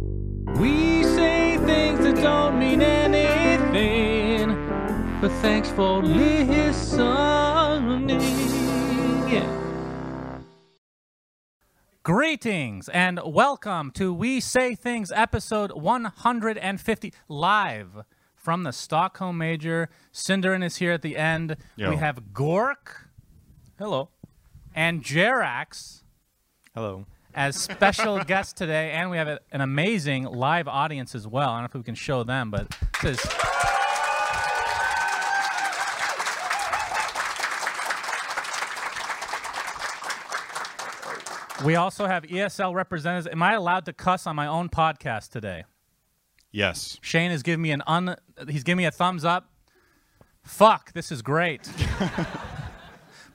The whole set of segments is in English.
We say things that don't mean anything, but thanks for listening. Yeah. Greetings and welcome to We Say Things episode 150 live from the Stockholm Major. SyndereN is here at the end. Yo. We have Gork. Hello. And Jerax Hello. As special guests today, and we have a, an amazing live audience as well. I don't know if we can show them, but this is. We also have ESL representatives. Am I allowed to cuss on my own podcast today? Yes. Shane is giving me an un. He's giving me a thumbs up. Fuck, this is great.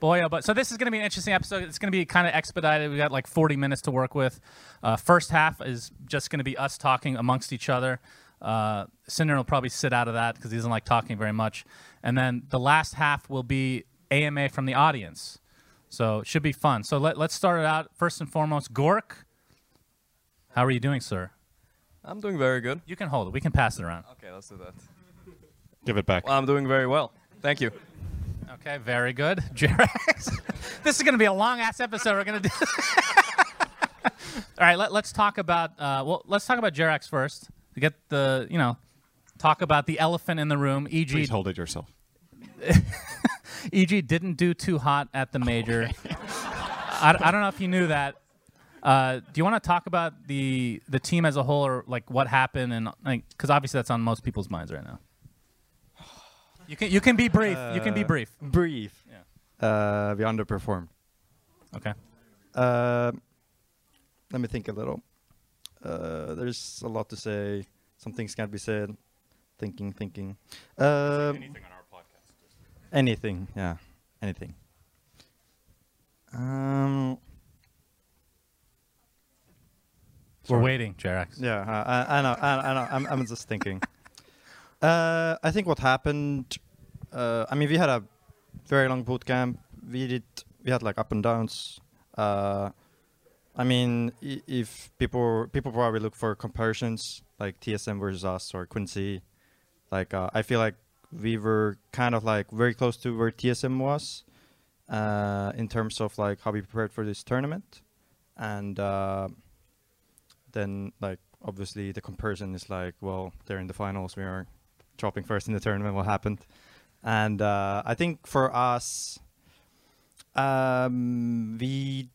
Boy, oh, but so this is going to be an interesting episode. It's going to be kind of expedited. We got like 40 minutes to work with. Uh, first half is just going to be us talking amongst each other. Uh, Cinder will probably sit out of that because he doesn't like talking very much. And then the last half will be AMA from the audience. So it should be fun. So let, let's start it out. First and foremost, Gork, how are you doing, sir? I'm doing very good. You can hold it. We can pass it around. Okay, let's do that. Give it back. Well, I'm doing very well. Thank you. Okay, very good. Jerax. this is going to be a long ass episode. We're going to do. All right, let, us talk about. Uh, well, let's talk about Jerax first. To get the, you know, talk about the elephant in the room. E Please EG, hold it yourself. EG didn't do too hot at the major. I, I don't know if you knew that. Uh, do you want to talk about the the team as a whole, or like what happened, and like because obviously that's on most people's minds right now. You can you can be brief. you can be Uh, brief. Brief. Uh, we underperformed. Okay. Uh, let me think a little. Uh, there's a lot to say. Some things can't be said. Thinking, thinking. Uh, anything on our podcast. anything, yeah, anything. Um, We're Sorry. waiting, Jerax. Yeah, uh, I, I know. I, I know. I'm, I'm just thinking. Uh, I think what happened. Uh, I mean, we had a very long boot camp. We did. We had like up and downs. Uh, I mean, if people people probably look for comparisons like TSM versus us or Quincy, like uh, I feel like we were kind of like very close to where TSM was, uh, in terms of like how we prepared for this tournament, and. Uh, then like obviously the comparison is like, well, they're in the finals, we are dropping first in the tournament. What happened? And uh, I think for us, um, we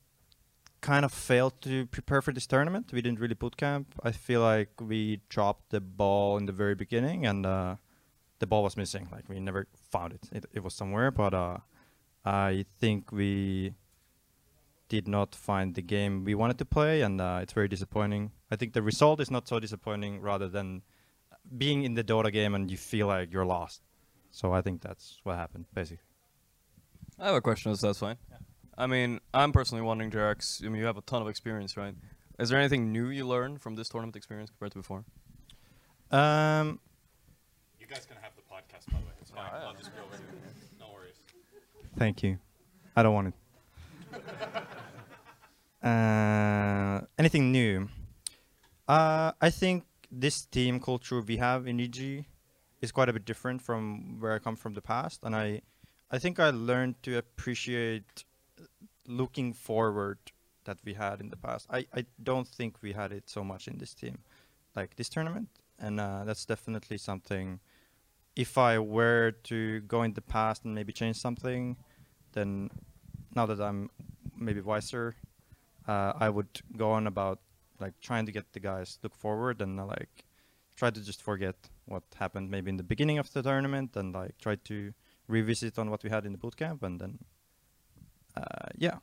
kind of failed to prepare for this tournament. We didn't really boot camp. I feel like we dropped the ball in the very beginning, and uh, the ball was missing. Like we never found it. It, it was somewhere, but uh, I think we did not find the game we wanted to play, and uh, it's very disappointing. I think the result is not so disappointing, rather than being in the Dota game and you feel like you're lost. So I think that's what happened, basically. I have a question, so that's fine. I mean, I'm personally wondering, Jerax, I mean, you have a ton of experience, right? Is there anything new you learned from this tournament experience compared to before? Um, You guys can have the podcast, by the way. It's fine. I'll just go over here. No worries. thank you. I don't want it. uh, anything new? Uh, I think this team culture we have in EG is quite a bit different from where I come from the past, and I, I think I learned to appreciate looking forward that we had in the past. I, I don't think we had it so much in this team, like this tournament, and uh, that's definitely something. If I were to go in the past and maybe change something, then now that I'm maybe wiser, uh, I would go on about like trying to get the guys look forward and uh, like try to just forget what happened maybe in the beginning of the tournament and like try to revisit on what we had in the boot camp and then uh, yeah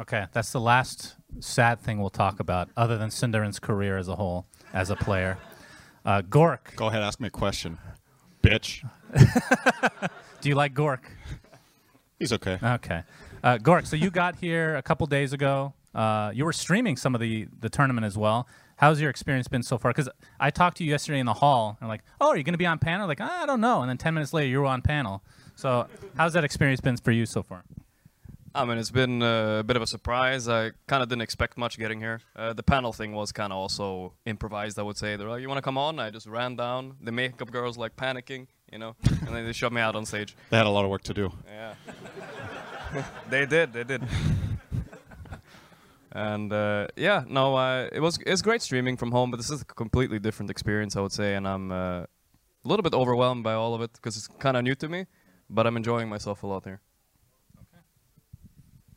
Okay, that's the last sad thing we'll talk about, other than SyndereN's career as a whole as a player. Uh, Gork, Go ahead, ask me a question, bitch. do you like Gork? He's okay. Okay, uh, Gork. So you got here a couple days ago. Uh, you were streaming some of the the tournament as well. How's your experience been so far? Because I talked to you yesterday in the hall, and like, oh, are you going to be on panel? Like, I don't know. And then ten minutes later, you were on panel. So how's that experience been for you so far? I mean, it's been uh, a bit of a surprise. I kind of didn't expect much getting here. Uh, the panel thing was kind of also improvised, I would say. They're like, "You want to come on?" I just ran down. The makeup girls like panicking, you know, and then they shoved me out on stage. They had a lot of work to do. Yeah, they did. They did. And uh, yeah, no, uh, it was it's great streaming from home, but this is a completely different experience, I would say, and I'm uh, a little bit overwhelmed by all of it because it's kind of new to me, but I'm enjoying myself a lot here.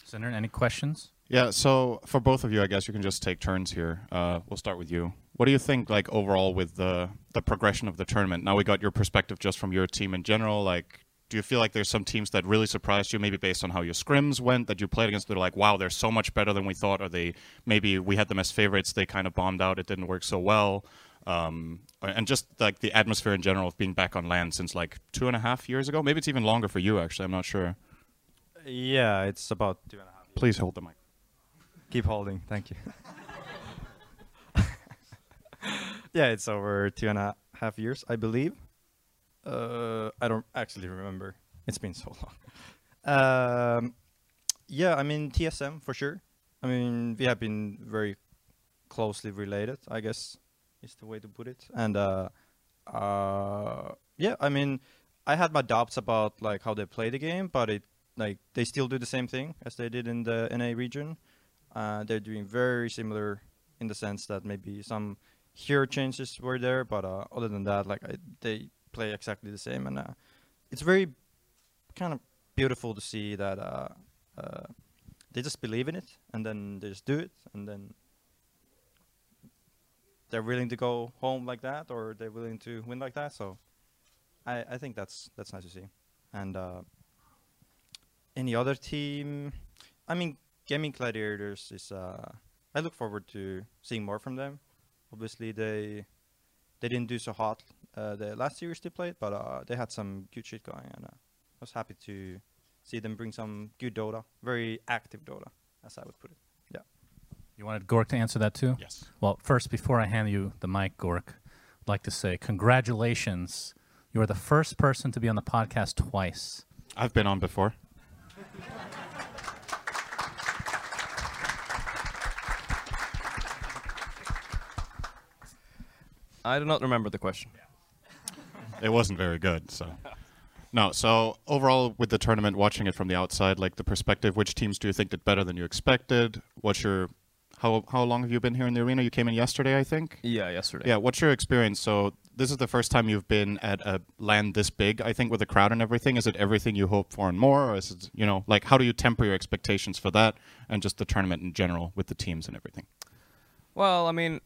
Cinder, any questions? Yeah, so for both of you, I guess you can just take turns here. Uh, we'll start with you. What do you think, like overall, with the the progression of the tournament? Now we got your perspective just from your team in general. Like, do you feel like there's some teams that really surprised you, maybe based on how your scrims went that you played against? They're like, wow, they're so much better than we thought, or they maybe we had them as favorites, they kind of bombed out, it didn't work so well. Um, and just like the atmosphere in general of being back on land since like two and a half years ago. Maybe it's even longer for you, actually. I'm not sure. Yeah, it's about two and a half. Please hold the mic. Keep holding. Thank you. yeah, it's over two and a half years, I believe. Uh, I don't actually remember. It's been so long. Um, yeah, I mean TSM for sure. I mean we have been very closely related. I guess is the way to put it. And uh, uh, yeah, I mean I had my doubts about like how they play the game, but it like they still do the same thing as they did in the NA region. Uh, they're doing very similar in the sense that maybe some hero changes were there, but uh, other than that, like I, they play exactly the same, and uh, it's very kind of beautiful to see that uh, uh, they just believe in it, and then they just do it, and then they're willing to go home like that, or they're willing to win like that. So I, I think that's that's nice to see, and. Uh, any other team? I mean, Gaming Gladiators is. Uh, I look forward to seeing more from them. Obviously, they they didn't do so hot uh, the last series they played, but uh, they had some good shit going, and uh, I was happy to see them bring some good Dota, very active Dota, as I would put it. Yeah. You wanted Gork to answer that too? Yes. Well, first, before I hand you the mic, Gork, I'd like to say congratulations. You are the first person to be on the podcast twice. I've been on before. I do not remember the question. It wasn't very good, so. No, so overall with the tournament, watching it from the outside, like the perspective, which teams do you think did better than you expected? What's your how how long have you been here in the arena? You came in yesterday, I think. Yeah, yesterday. Yeah, what's your experience? So this is the first time you've been at a land this big, I think, with a crowd and everything. Is it everything you hope for and more, or is it you know like how do you temper your expectations for that and just the tournament in general with the teams and everything? Well, I mean,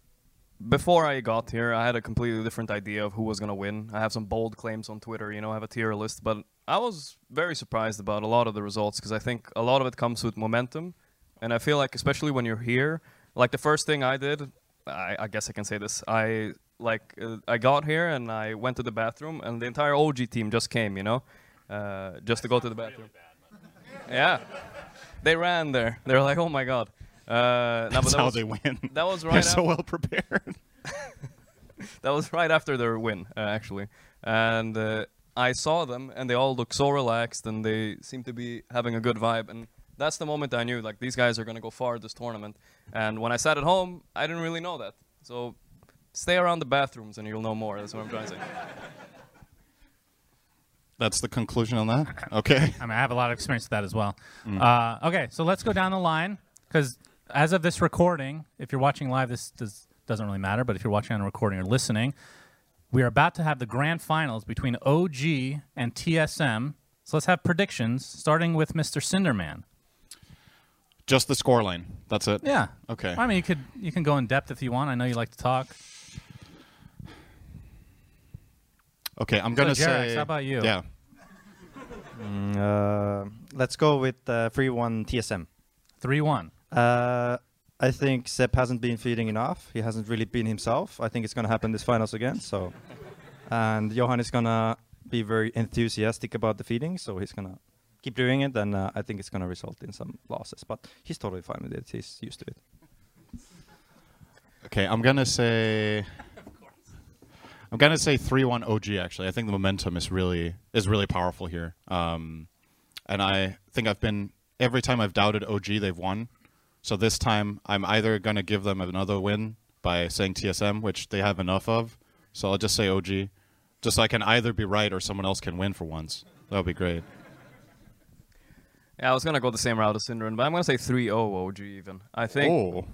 before I got here, I had a completely different idea of who was gonna win. I have some bold claims on Twitter, you know, I have a tier list, but I was very surprised about a lot of the results because I think a lot of it comes with momentum, and I feel like especially when you're here, like the first thing I did, I, I guess I can say this, I like uh, I got here and I went to the bathroom, and the entire OG team just came, you know, uh, just to go to the bathroom. yeah, they ran there. They were like, "Oh my god." Uh, no, That's that how was- they win. That was They're right. so well prepared. that was right after their win, uh, actually, and uh, I saw them, and they all look so relaxed, and they seem to be having a good vibe, and that's the moment I knew like these guys are gonna go far this tournament. And when I sat at home, I didn't really know that. So stay around the bathrooms, and you'll know more. That's what I'm trying to say. That's the conclusion on that. Okay. I mean, I have a lot of experience with that as well. Uh, okay, so let's go down the line because as of this recording, if you're watching live, this does, doesn't really matter. But if you're watching on a recording or listening, we are about to have the grand finals between OG and TSM. So let's have predictions, starting with Mr. Cinderman. Just the scoreline. That's it. Yeah. Okay. I mean, you could you can go in depth if you want. I know you like to talk. Okay, I'm gonna Jerax, say. how about you? Yeah. Mm, uh, let's go with uh, 3 1 TSM. Three one. Uh, I think Ceb hasn't been feeding enough. He hasn't really been himself. I think it's gonna happen this finals again. So, and Johan is gonna be very enthusiastic about the feeding, so he's gonna keep doing it. And uh, I think it's gonna result in some losses, but he's totally fine with it. He's used to it. Okay, I'm gonna say. I'm gonna say three one OG. Actually, I think the momentum is really is really powerful here. Um, and I think I've been every time I've doubted OG, they've won. So this time, I'm either gonna give them another win by saying TSM, which they have enough of. So I'll just say OG, just so I can either be right or someone else can win for once. That would be great. Yeah, I was gonna go the same route as SyndereN, but I'm gonna say 3-0 OG even. I think Oh,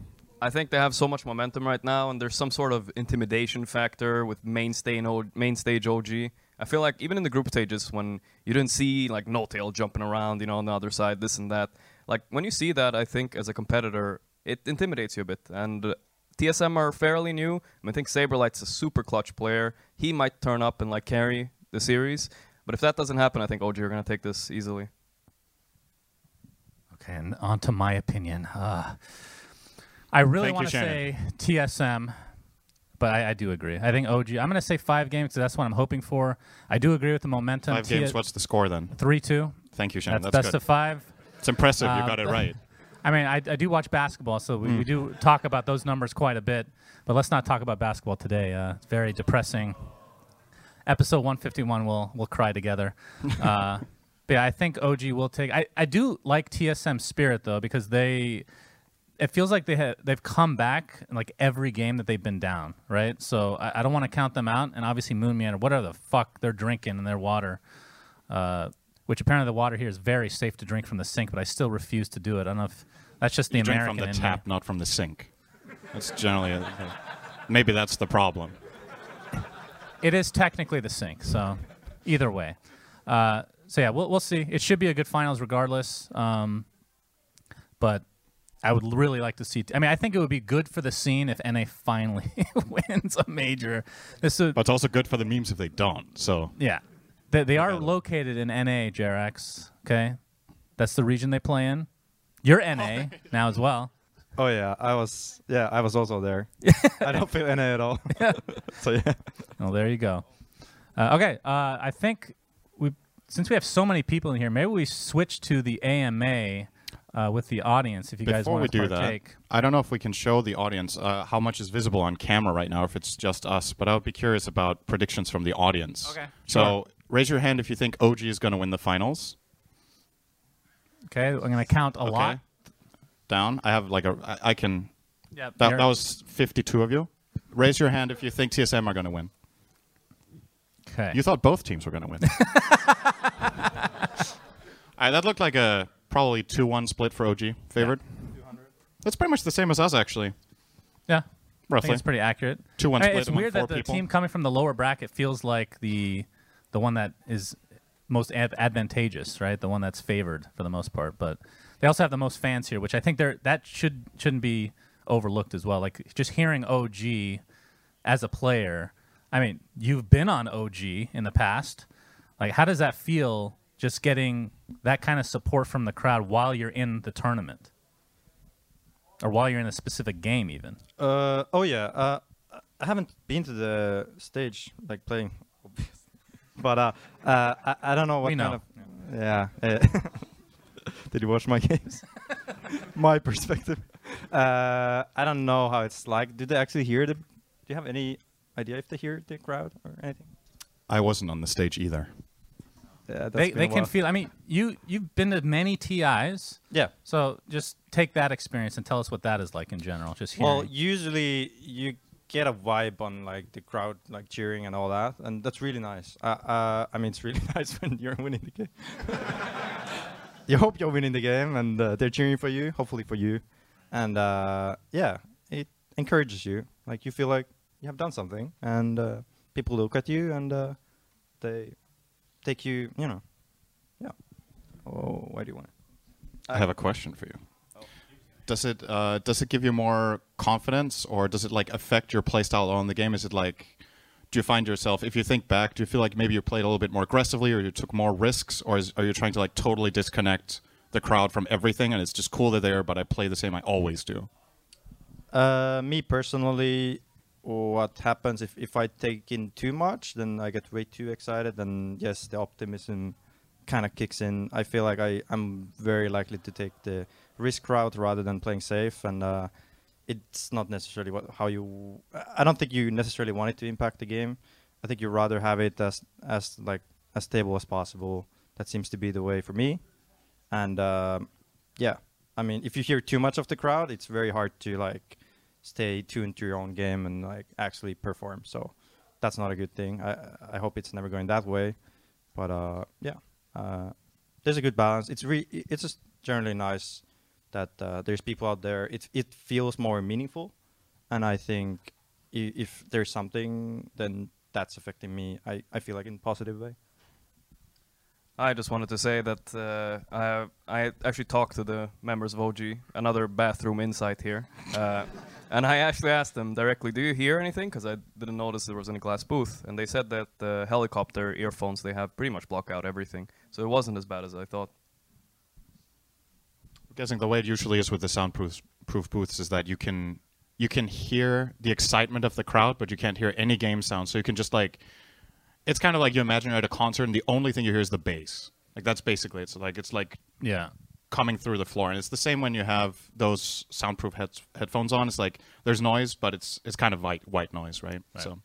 I think they have so much momentum right now, and there's some sort of intimidation factor with mainstay and o- main stage OG. I feel like even in the group stages, when you didn't see like N0tail jumping around, you know, on the other side, this and that. Like when you see that, I think as a competitor, it intimidates you a bit. And uh, TSM are fairly new. I, mean, I think Saberlight's a super clutch player. He might turn up and like carry the series. But if that doesn't happen, I think OG are gonna take this easily. Okay, and on to my opinion. Uh, I really want to say TSM, but I, I do agree. I think OG. I'm going to say five games because that's what I'm hoping for. I do agree with the momentum. five games. What's the score then? Three two. Thank you, Shannon. That's, That's, best good. of five. It's impressive. you Uh, got it right. I mean, I, I do watch basketball, so we, Hmm. we do talk about those numbers quite a bit. But let's not talk about basketball today. Uh, it's very depressing. Episode 151, we'll we'll cry together. Uh, but yeah, I think OG will take. I, I do like TSM spirit though because they, it feels like they have they've come back in like every game that they've been down, right? So I, I don't want to count them out. And obviously MoonMeander, whatever the fuck they're drinking in their water. Uh, which apparently the water here is very safe to drink from the sink, but I still refuse to do it. I don't know if that's just the you drink from the tap, not from the sink. That's generally a, maybe that's the problem. It is technically the sink, so either way. Uh, so yeah, we'll we'll see. It should be a good finals regardless. Um, but I would really like to see. I mean, I think it would be good for the scene if NA finally wins a major. This would, But it's also good for the memes if they don't. So yeah, they, they are located in NA, Jerax. Okay, that's the region they play in. You're NA now as well. Oh yeah, I was. Yeah, I was also there. I don't feel NA at all. so yeah. Well, there you go. Uh, okay, uh, I think we since we have so many people in here, maybe we switch to the AMA uh, with the audience. If you guys want to do that. I don't know if we can show the audience uh, how much is visible on camera right now, if it's just us. But I would be curious about predictions from the audience. Okay, So raise your hand if you think OG is going to win the finals. Okay, I'm gonna count a Okay. lot. Down. I have like a. I, I can. Yeah, That, that was 52 of you. Raise your hand if you think TSM are going to win. okay. You thought both teams were going to win. All right, that looked like a probably 2 1 split for OG. Favored? That's pretty much the same as us, actually. yeah, Roughly. it's pretty accurate. 2-1 I mean, split It's weird that the people. team coming from the lower bracket feels like the the one that is most ad- advantageous, right? The one that's favored for the most part. But they also have the most fans here, which I think they're that should shouldn't be overlooked as well. Like just hearing OG as a player. I mean, you've been on OG in the past. Like, how does that feel? Just getting that kind of support from the crowd while you're in the tournament, or while you're in a specific game, even. Uh, oh yeah. Uh, I haven't been to the stage like playing, but uh, uh, I, I don't know what We kind know. of. Yeah. uh, Did you watch my games? my perspective. Uh, I don't know how it's like. Do they actually hear the? Do you have any idea if they hear the crowd or anything? I wasn't on the stage either. Yeah, they they can feel. I mean, you you've been to many TIs, Yeah. so just take that experience and tell us what that is like in general. Just hearing. Well, usually you get a vibe on like the crowd like cheering and all that, and that's really nice. Uh, uh, I mean, it's really nice when you're winning the game. you hope you're winning the game, and uh, they're cheering for you, hopefully for you, and uh, yeah, it encourages you. Like you feel like you have done something, and uh, people look at you, and uh, they take you. You know, yeah. Oh, why do you want it? I have a question for you. Does it uh, does it give you more confidence, or does it like affect your playstyle on the game? Is it like, do you find yourself, if you think back, do you feel like maybe you played a little bit more aggressively, or you took more risks, or is, are you trying to like totally disconnect the crowd from everything, and it's just cool they're there, but I play the same I always do. Uh, me personally, what happens if, if I take in too much, then I get way too excited, and yes, the optimism kind of kicks in. I feel like I, I'm very likely to take the risk route rather than playing safe, and uh, it's not necessarily what how you. I don't think you necessarily want it to impact the game. I think you rather have it as as like as stable as possible. That seems to be the way for me, and um, yeah, I mean, if you hear too much of the crowd, it's very hard to like stay tuned to your own game and like actually perform. So that's not a good thing. I I hope it's never going that way, but uh, yeah, uh, there's a good balance. It's re- it's just generally nice that uh, there's people out there. It it feels more meaningful, and I think i- if there's something, then that's affecting me. I, I feel like in a positive way. I just wanted to say that uh, I I actually talked to the members of OG, another bathroom insight here, uh, and I actually asked them directly, "Do you hear anything?" Because I didn't notice there was any glass booth, and they said that the helicopter earphones they have pretty much block out everything, so it wasn't as bad as I thought. I'm guessing the way it usually is with the soundproof proof booths is that you can you can hear the excitement of the crowd, but you can't hear any game sound. So you can just like it's kind of like you imagine you're at a concert and the only thing you hear is the bass. Like that's basically it. So like it's like Yeah. coming through the floor, and it's the same when you have those soundproof heads, headphones on. It's like there's noise, but it's it's kind of white white noise, right? right. So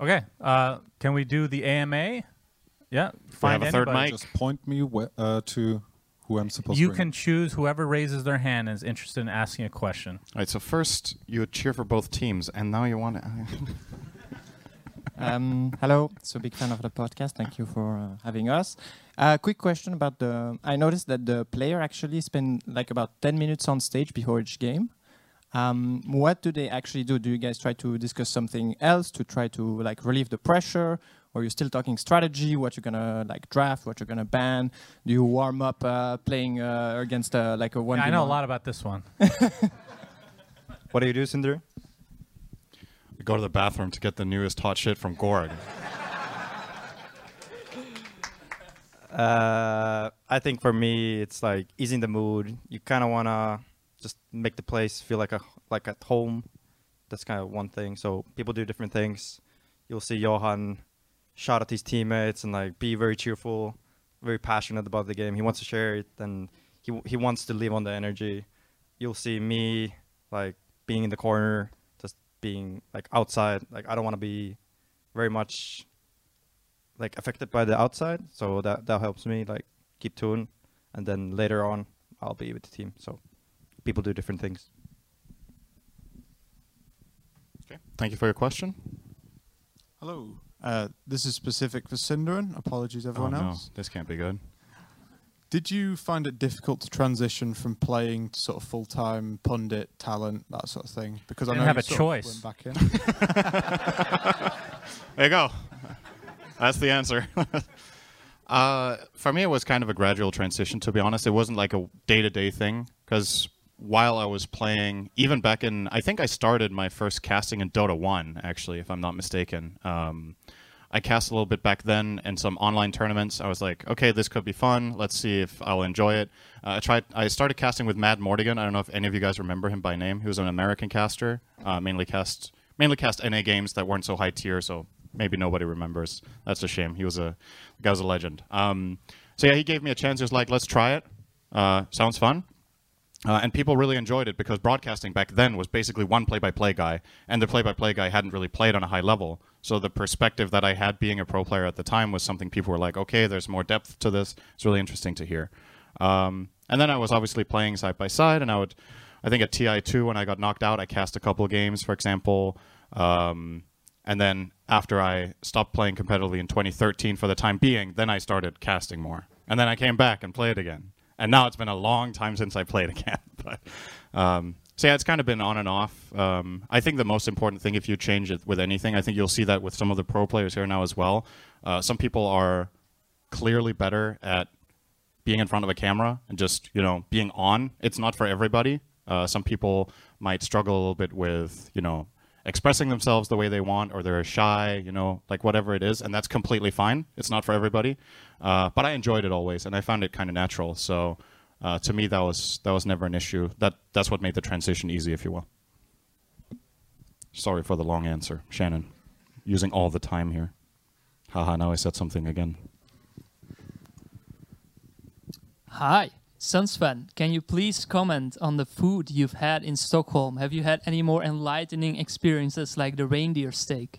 Okay. Uh, can we do the AMA? Yeah. we Find have a third anybody. mic. Just point me wh- uh, to who I'm supposed You to. can choose whoever raises their hand and is interested in asking a question. All right. So first you would cheer for both teams, and now you want to. Um, hello, so big fan of the podcast. Thank you for uh, having us. Uh, quick question about the. I noticed that the player actually spent like about ten minutes on stage before each game. Um, what do they actually do? Do you guys try to discuss something else to try to like relieve the pressure, or you're still talking strategy? What you're gonna like draft? What you're gonna ban? Do you warm up uh, playing uh, against uh, like a one? Yeah, I know a lot about this one. What do you do, Cinder? I go to the bathroom to get the newest hot shit from Gorg. Uh, I think for me, it's like easing the mood. You kind of wanna just make the place feel like a like at home. That's kind of one thing. So people do different things. You'll see Johan shout at his teammates and like be very cheerful, very passionate about the game. He wants to share it and he he wants to live on the energy. You'll see me like being in the corner, just being like outside. Like I don't want to be very much like affected by the outside, so that that helps me like keep tune, and then later on I'll be with the team. So people do different things. Okay. Thank you for your question. Hello. Uh, this is specific for SyndereN. Apologies, everyone oh, no, else. this can't be good. Did you find it difficult to transition from playing to sort of full-time pundit talent, that sort of thing? Because I Didn't know have you a choice. Of went back in. There you go. That's the answer. uh, for me, it was kind of a gradual transition, to be honest. It wasn't like a day to day thing. Because while I was playing, even back in, I think I started my first casting in Dota 1, actually, if I'm not mistaken. Um, I cast a little bit back then in some online tournaments. I was like, okay, this could be fun. Let's see if I'll enjoy it. Uh, I tried. I started casting with Mad Mortigan. I don't know if any of you guys remember him by name. He was an American caster, uh, mainly cast mainly cast NA games that weren't so high tier. So maybe nobody remembers. That's a shame. He was a the guy was a legend. Um, so yeah, he gave me a chance. He was like, let's try it. Uh, sounds fun. Uh, and people really enjoyed it because broadcasting back then was basically one play-by-play guy, and the play-by-play guy hadn't really played on a high level. So the perspective that I had being a pro player at the time was something people were like, "Okay, there's more depth to this. It's really interesting to hear." Um, and then I was obviously playing side by side, and I would, I think at TI2 when I got knocked out, I cast a couple games, for example. Um, and then after I stopped playing competitively in 2013 for the time being, then I started casting more. And then I came back and played again. And now it's been a long time since I played again. but um, so yeah, it's kind of been on and off. Um, I think the most important thing, if you change it with anything, I think you'll see that with some of the pro players here now as well. Uh, some people are clearly better at being in front of a camera and just you know being on. It's not for everybody. Uh, some people might struggle a little bit with you know expressing themselves the way they want, or they're shy, you know, like whatever it is, and that's completely fine. It's not for everybody. Uh, but I enjoyed it always, and I found it kind of natural. So Uh, to me, that was that was never an issue. That that's what made the transition easy, if you will. Sorry for the long answer, Shannon. Using all the time here. Haha, now I said something again. Hi, Sunsfan. Can you please comment on the food you've had in Stockholm? Have you had any more enlightening experiences like the reindeer steak?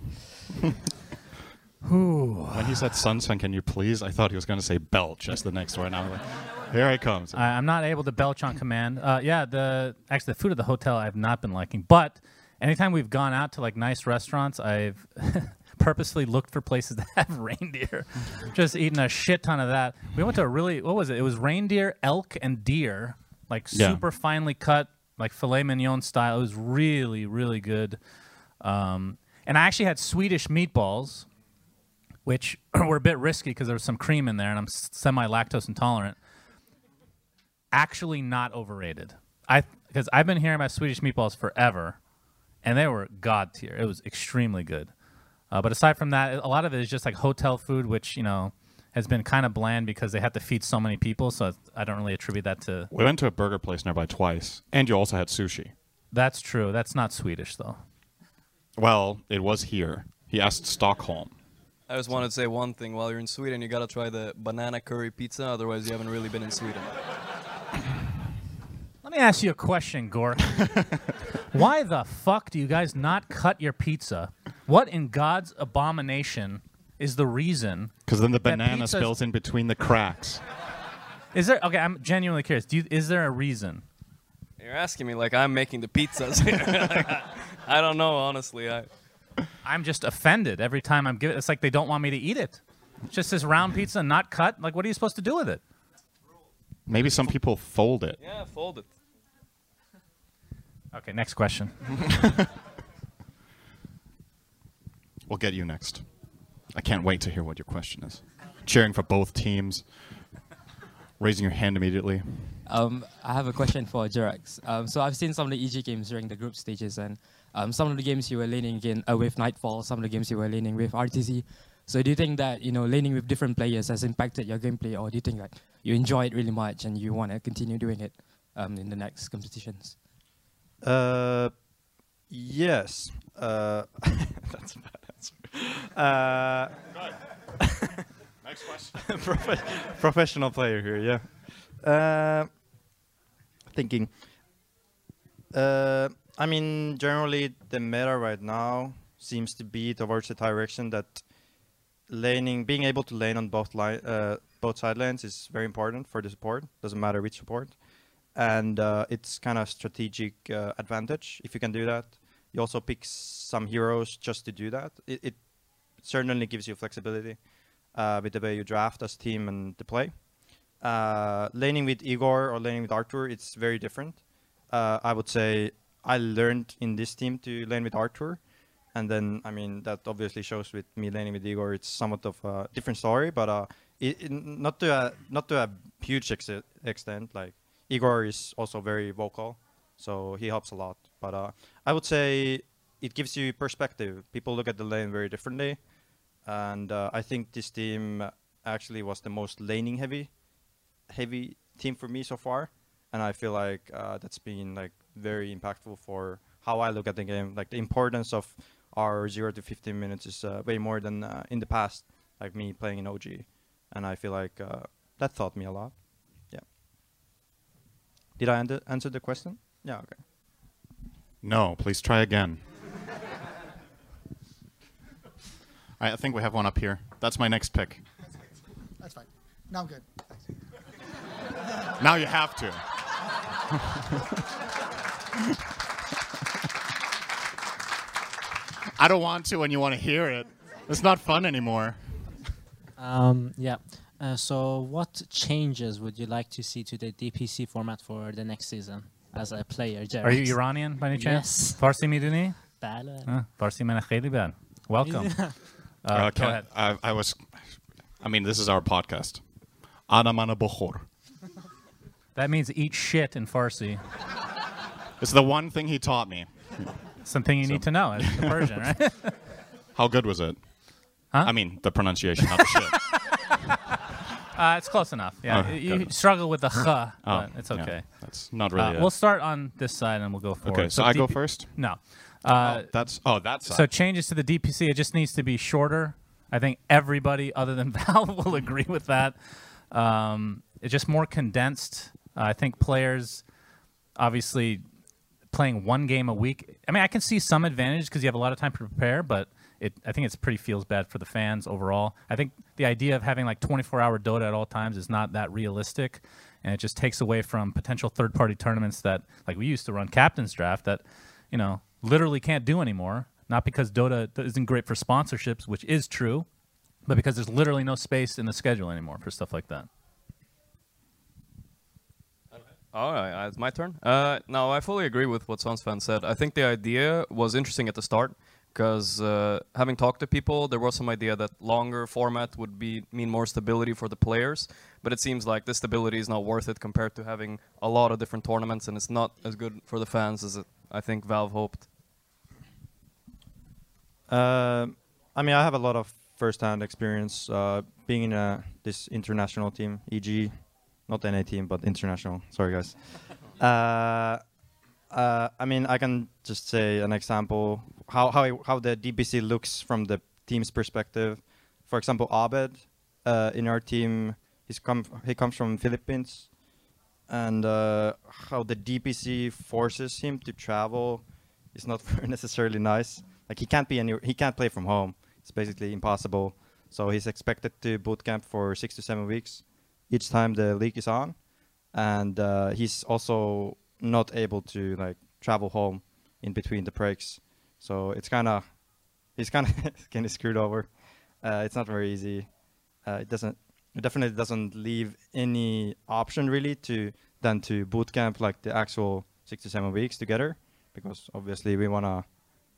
When he said sunshine, can you please? I thought he was going to say belch as the next one. I was like, here he comes. I, I'm not able to belch on command. Uh, yeah, the actually the food at the hotel I've not been liking, but anytime we've gone out to like nice restaurants, I've purposely looked for places that have reindeer. Just eating a shit ton of that. We went to a really what was it? It was reindeer, elk, and deer, like Yeah. super finely cut, like filet mignon style. It was really really good. Um, and I actually had Swedish meatballs, which were a bit risky because there was some cream in there, and I'm semi lactose intolerant actually not overrated. I because I've been hearing about Swedish meatballs forever, and they were god tier. It was extremely good. Uh, but aside from that, a lot of it is just like hotel food, which you know has been kind of bland because they have to feed so many people. So I don't really attribute that to. We went to a burger place nearby twice, and you also had sushi. That's true. That's not Swedish though. Well, it was here. He asked Stockholm. I just wanted to say one thing. While you're in Sweden, you gotta try the banana curry pizza. Otherwise, you haven't really been in Sweden. Let me ask you a question, Gork. Why the fuck do you guys not cut your pizza? What in God's abomination is the reason? Because then the banana pizza's- spills in between the cracks. Is there okay? I'm genuinely curious. Do you, is there a reason? You're asking me like I'm making the pizzas. Like, I, I don't know, honestly. I, I'm just offended every time I'm given. It's like they don't want me to eat it. It's just this round pizza, not cut. Like, what are you supposed to do with it? Maybe some people fold it. yeah, fold it. Okay, next question. We'll get you next. I can't wait to hear what your question is. Cheering for both teams. Raising your hand immediately. Um, I have a question for Jerax. Um, so I've seen some of the EG games during the group stages, and um, some of the games you were laning in uh, with Nightfall, some of the games you were laning with RTZ. So do you think that you know laning with different players has impacted your gameplay, or do you think like you enjoy it really much and you want to continue doing it um, in the next competitions? Uh, yes. Uh, that's a bad answer. Uh, Next question. profe- professional player here, yeah. Uh, thinking. Uh, I mean, generally, the meta right now seems to be towards the direction that laning, being able to lane on both line, uh, both side lanes is very important for the support. Doesn't matter which support, and uh, it's kind of strategic uh, advantage if you can do that. You also pick some heroes just to do that. It, it certainly gives you flexibility uh, with the way you draft as team and the play. Uh, laning with Igor or laning with Arthur, it's very different. Uh, I would say I learned in this team to lane with Arthur, and then I mean that obviously shows with me laning with Igor. It's somewhat of a different story, but uh, it, it, not to a not to a huge ex- extent. Like Igor is also very vocal, so he helps a lot. But uh, I would say it gives you perspective. People look at the lane very differently and uh, I think this team actually was the most laning heavy, heavy team for me so far, and I feel like uh, that's been like very impactful for how I look at the game. Like the importance of our zero to 15 minutes is uh, way more than uh, in the past, like me playing in OG, and I feel like uh, that taught me a lot. Yeah. Did I answer the question? Yeah. Okay. No, please try again. I I think we have one up here. That's my next pick. That's fine. Now I'm good. Thanks. Now you have to. I don't want to when you want to hear it. It's not fun anymore. Um, yeah. Uh, so, what changes would you like to see to the DPC format for the next season as a player? Are you Jerax? Iranian by any chance? Yes. Farsi miduni? بله. Huh? Farsi من خیلی bad. Welcome. Uh, Uh, go can- ahead. I, I was. I mean, this is our podcast. Ana mana bokhor. That means eat shit in Farsi. It's the one thing he taught me. Something you need to know. It's the Persian, right? How good was it? Huh? I mean, the pronunciation, not the shit. Uh, it's close enough. Yeah, Oh, you struggle with the ch, Oh, but it's yeah, okay. that's not really Uh, we'll start on this side and we'll go forward. Okay, so I go first? No. Uh, Oh, that's- oh, that So changes to the DPC. It just needs to be shorter. I think everybody other than Valve will agree with that. Um, it's just more condensed. Uh, I think players, obviously, playing one game a week. I mean, I can see some advantage because you have a lot of time to prepare, but it I think it's pretty feels bad for the fans overall. I think the idea of having like 24 hour Dota at all times is not that realistic, and it just takes away from potential third party tournaments that like we used to run captain's draft that you know literally can't do anymore. Not because Dota isn't great for sponsorships, which is true, but because there's literally no space in the schedule anymore for stuff like that. All right, uh, it's my turn. Uh, no, I fully agree with what Sunsfan said. I think the idea was interesting at the start because uh, having talked to people, there was some idea that longer format would be mean more stability for the players. But it seems like this stability is not worth it compared to having a lot of different tournaments, and it's not as good for the fans as it, I think Valve hoped. Uh, I mean, I have a lot of first-hand experience uh, being in a, this international team, EG, not NA team, but international. Sorry, guys. uh, uh, I mean, I can just say an example how how how the DPC looks from the team's perspective. For example, Abed uh, in our team, he's come he comes from Philippines, and uh, how the DPC forces him to travel is not necessarily nice. Like he can't be any he can't play from home. It's basically impossible. So he's expected to boot camp for six to seven weeks each time the league is on, and uh, he's also not able to like travel home in between the breaks. So it's kind of he's kind of kind of screwed over. Uh, it's not very easy. Uh, it doesn't it definitely doesn't leave any option really to than to boot camp like the actual six to seven weeks together because obviously we want to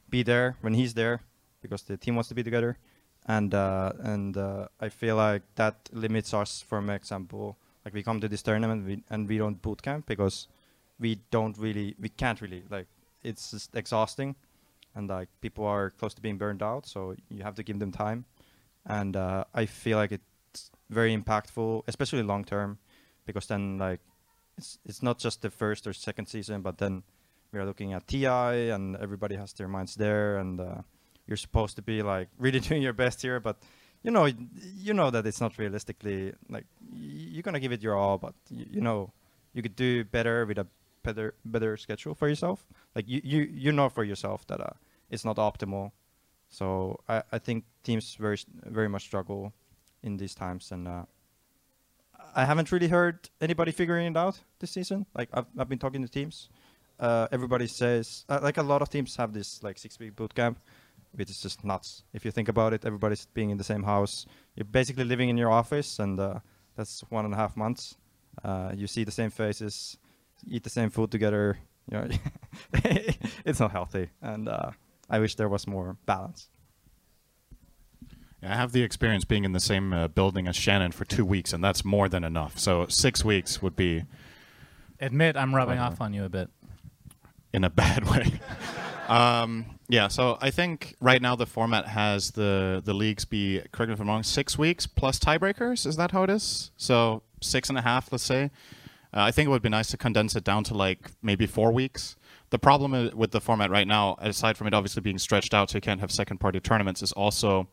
be there when he's there because the team wants to be together and uh, and uh, I feel like that limits us For example like we come to this tournament we, and we don't boot camp because we don't really we can't really like it's just exhausting and like people are close to being burned out so you have to give them time. And uh, I feel like it's very impactful especially long term because then like it's it's not just the first or second season but then we are looking at TI and everybody has their minds there and uh, you're supposed to be like really doing your best here but you know you know that it's not realistically like you're gonna give it your all but you know you could do better with a better better schedule for yourself. Like you you, you know for yourself that uh, it's not optimal. So I, I think teams very very much struggle in these times and uh, I haven't really heard anybody figuring it out this season. Like I've, I've been talking to teams. Uh, everybody says uh, like a lot of teams have this like six week boot camp which is just nuts. If you think about it everybody's being in the same house. You're basically living in your office and uh, that's one and a half months. Uh, you see the same faces eat the same food together you know it's not healthy and uh, i wish there was more balance I have the experience being in the same uh, building as Shannon for two weeks, and that's more than enough. So six weeks would be Admit I'm rubbing Uh, off on you a bit. in a bad way. um, yeah, so I think right now the format has the the leagues be correct me if I'm wrong, six weeks plus tiebreakers. Is that how it is? So six and a half, let's say. Uh, I think it would be nice to condense it down to like maybe four weeks. The problem with the format right now, aside from it obviously being stretched out so you can't have second party tournaments, is also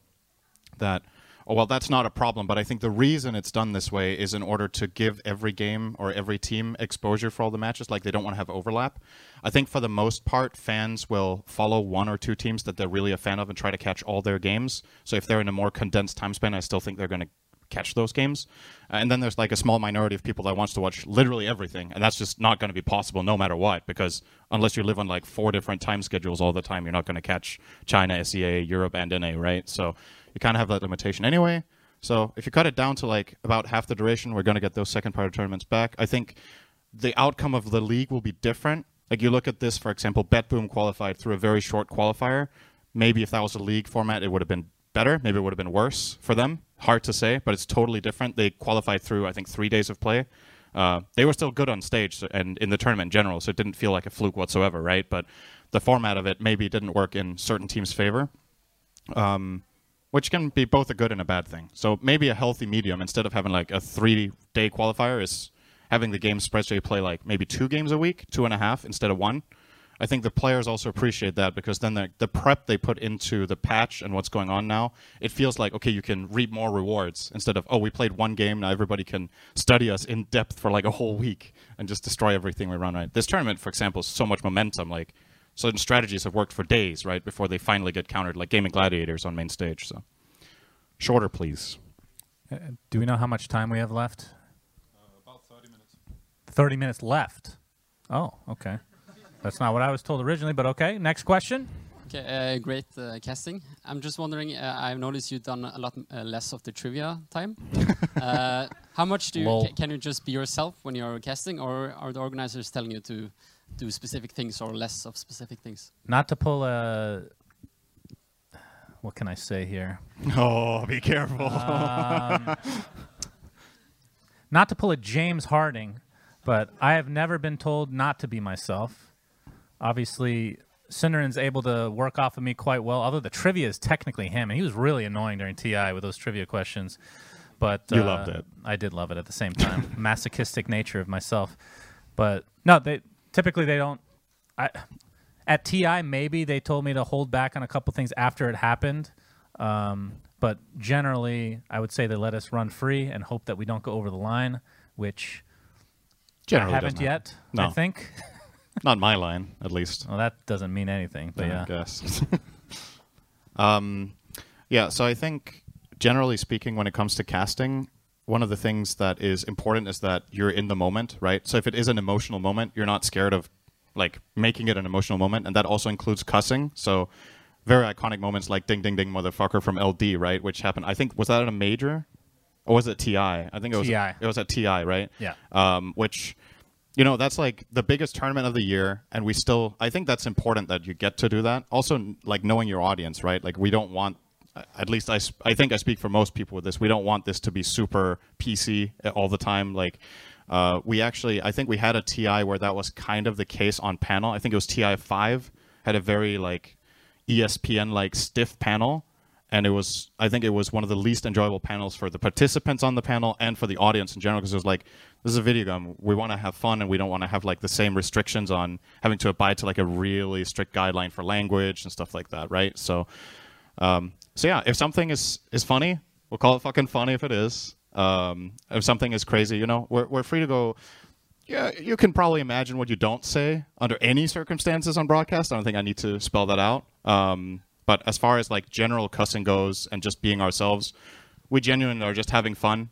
that oh well that's not a problem but i think the reason it's done this way is in order to give every game or every team exposure for all the matches like they don't want to have overlap i think for the most part fans will follow one or two teams that they're really a fan of and try to catch all their games so if they're in a more condensed time span i still think they're going to catch those games. Uh, and then there's like a small minority of people that wants to watch literally everything and that's just not going to be possible no matter what because unless you live on like four different time schedules all the time you're not going to catch china sea europe and na right? So you kind of have that limitation anyway. So if you cut it down to like about half the duration we're going to get those second party tournaments back. I think the outcome of the league will be different. Like you look at this for example betboom qualified through a very short qualifier. Maybe if that was a league format it would have been better. Maybe it would have been worse for them. Hard to say, but it's totally different. They qualified through, I think, three days of play. Uh, they were still good on stage and in the tournament in general, so it didn't feel like a fluke whatsoever, right? But the format of it maybe didn't work in certain teams' favor. Um, which can be both a good and a bad thing. So maybe a healthy medium instead of having like a three-day qualifier is having the game spread so you play like maybe two games a week, two and a half instead of one. I think the players also appreciate that because then the, the prep they put into the patch and what's going on now, it feels like okay, you can reap more rewards instead of oh, we played one game now everybody can study us in depth for like a whole week and just destroy everything we run. Right, this tournament, for example, is so much momentum. Like certain strategies have worked for days, right, before they finally get countered, like Gaming Gladiators on main stage. So shorter, please. Uh, do we know how much time we have left? about 30 minutes. 30 minutes left. Oh, okay. That's not what I was told originally, but okay. Next question. Okay, uh, great uh, casting. I'm just wondering. Uh, I've noticed you've done a lot uh, less of the trivia time. Uh, how much do you ca can you just be yourself when you're casting, or are the organizers telling you to do specific things or less of specific things? Not to pull a. What can I say here? Oh, be careful. Um, not to pull a James Harding, but I have never been told not to be myself. Obviously, SyndereN's able to work off of me quite well, although the trivia is technically him, and he was really annoying during TI with those trivia questions. But You uh, loved it. I did love it at the same time. Masochistic nature of myself, but no, they typically they don't. I at TI maybe they told me to hold back on a couple things after it happened, um, but generally I would say they let us run free and hope that we don't go over the line, which Generally I haven't yet. happen. I think. Not my line, at least. Well, that doesn't mean anything, but yeah. I guess. um, yeah, so I think generally speaking, when it comes to casting, one of the things that is important is that you're in the moment, right? So if it is an emotional moment, you're not scared of like making it an emotional moment, and that also includes cussing. So very iconic moments like "Ding Ding Ding, motherfucker" from LD, right? Which happened. I think was that at a major, or was it TI? I think it was. TI. It was at TI, right? Yeah. Um, which you know that's like the biggest tournament of the year and we still i think that's important that you get to do that. Also like knowing your audience right? Like we don't want at least I, I think i speak for most people with this we don't want this to be super pc all the time. Like uh, we actually i think we had a ti where that was kind of the case on panel. I think it was ti 5 had a very like espn like stiff panel and it was i think it was one of the least enjoyable panels for the participants on the panel and for the audience in general because it was like this is a video game we want to have fun and we don't want to have like the same restrictions on having to abide to like a really strict guideline for language and stuff like that right so um, so yeah if something is is funny we'll call it fucking funny if it is um, if something is crazy you know we're, we're free to go yeah, you can probably imagine what you don't say under any circumstances on broadcast. I don't think I need to spell that out. Um, but as far as like general cussing goes and just being ourselves, we genuinely are just having fun.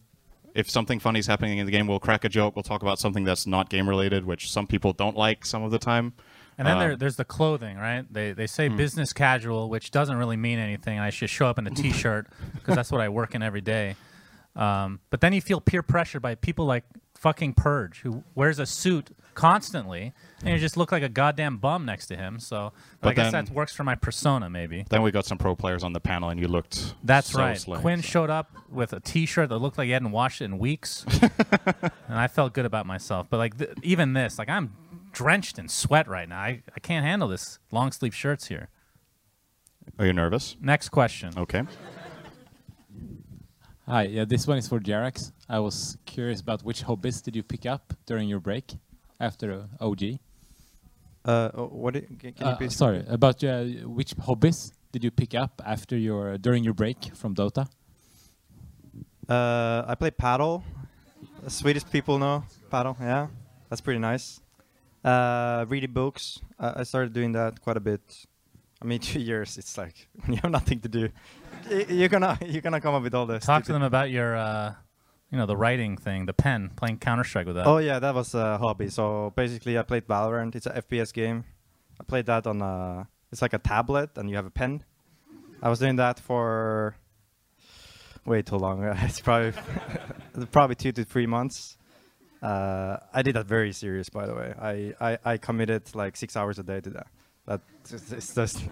If something funny is happening in the game, we'll crack a joke. We'll talk about something that's not game related, which some people don't like some of the time. And then Uh, there, there's the clothing, right? They they say Hmm. business casual, which doesn't really mean anything. I should show up in a t-shirt because that's what I work in every day. Um, but then you feel peer pressure by people like fucking Purge, who wears a suit constantly, and you hmm. just look like a goddamn bum next to him. So, but, I guess then- that works for my persona, maybe. Then we got some pro players on the panel, and you looked. That's so right. slick, Quinn so. showed up with a T-shirt that looked like he hadn't washed it in weeks, and I felt good about myself. But like th- even this, like I'm drenched in sweat right now. I, I can't handle this long sleeve shirts here. Are you nervous? Next question. Okay. Hi, yeah, this one is for Jerax. I was curious about which hobbies did you pick up during your break after uh, OG? Uh, oh, what? i- Can, can you Uh, please? sorry, about uh, which hobbies did you pick up after your during your break from Dota? Uh, I play paddle. The Swedish people know paddle. Yeah, that's pretty nice. Uh, reading books. I I started doing that quite a bit. I mean, two years. It's like when you have nothing to do, you're gonna you're gonna come up with all this. Talk to them about your, uh, you know, the writing thing, the pen, playing Counter Strike with that. Oh yeah, that was a hobby. So basically, I played Valorant. It's a FPS game. I played that on a. It's like a tablet, and you have a pen. I was doing that for way too long. It's probably probably two to three months. Uh, I did that very serious, by the way. I, I, I committed like six hours a day to that. That it's it's just.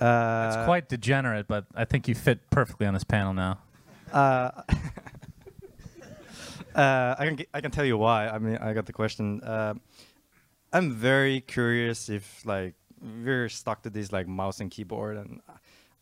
uh, it's quite degenerate, but I think you fit perfectly on this panel now. Uh, uh, I can I can tell you why. I mean, I got the question. Uh, I'm very curious if like we're stuck to this like mouse and keyboard, and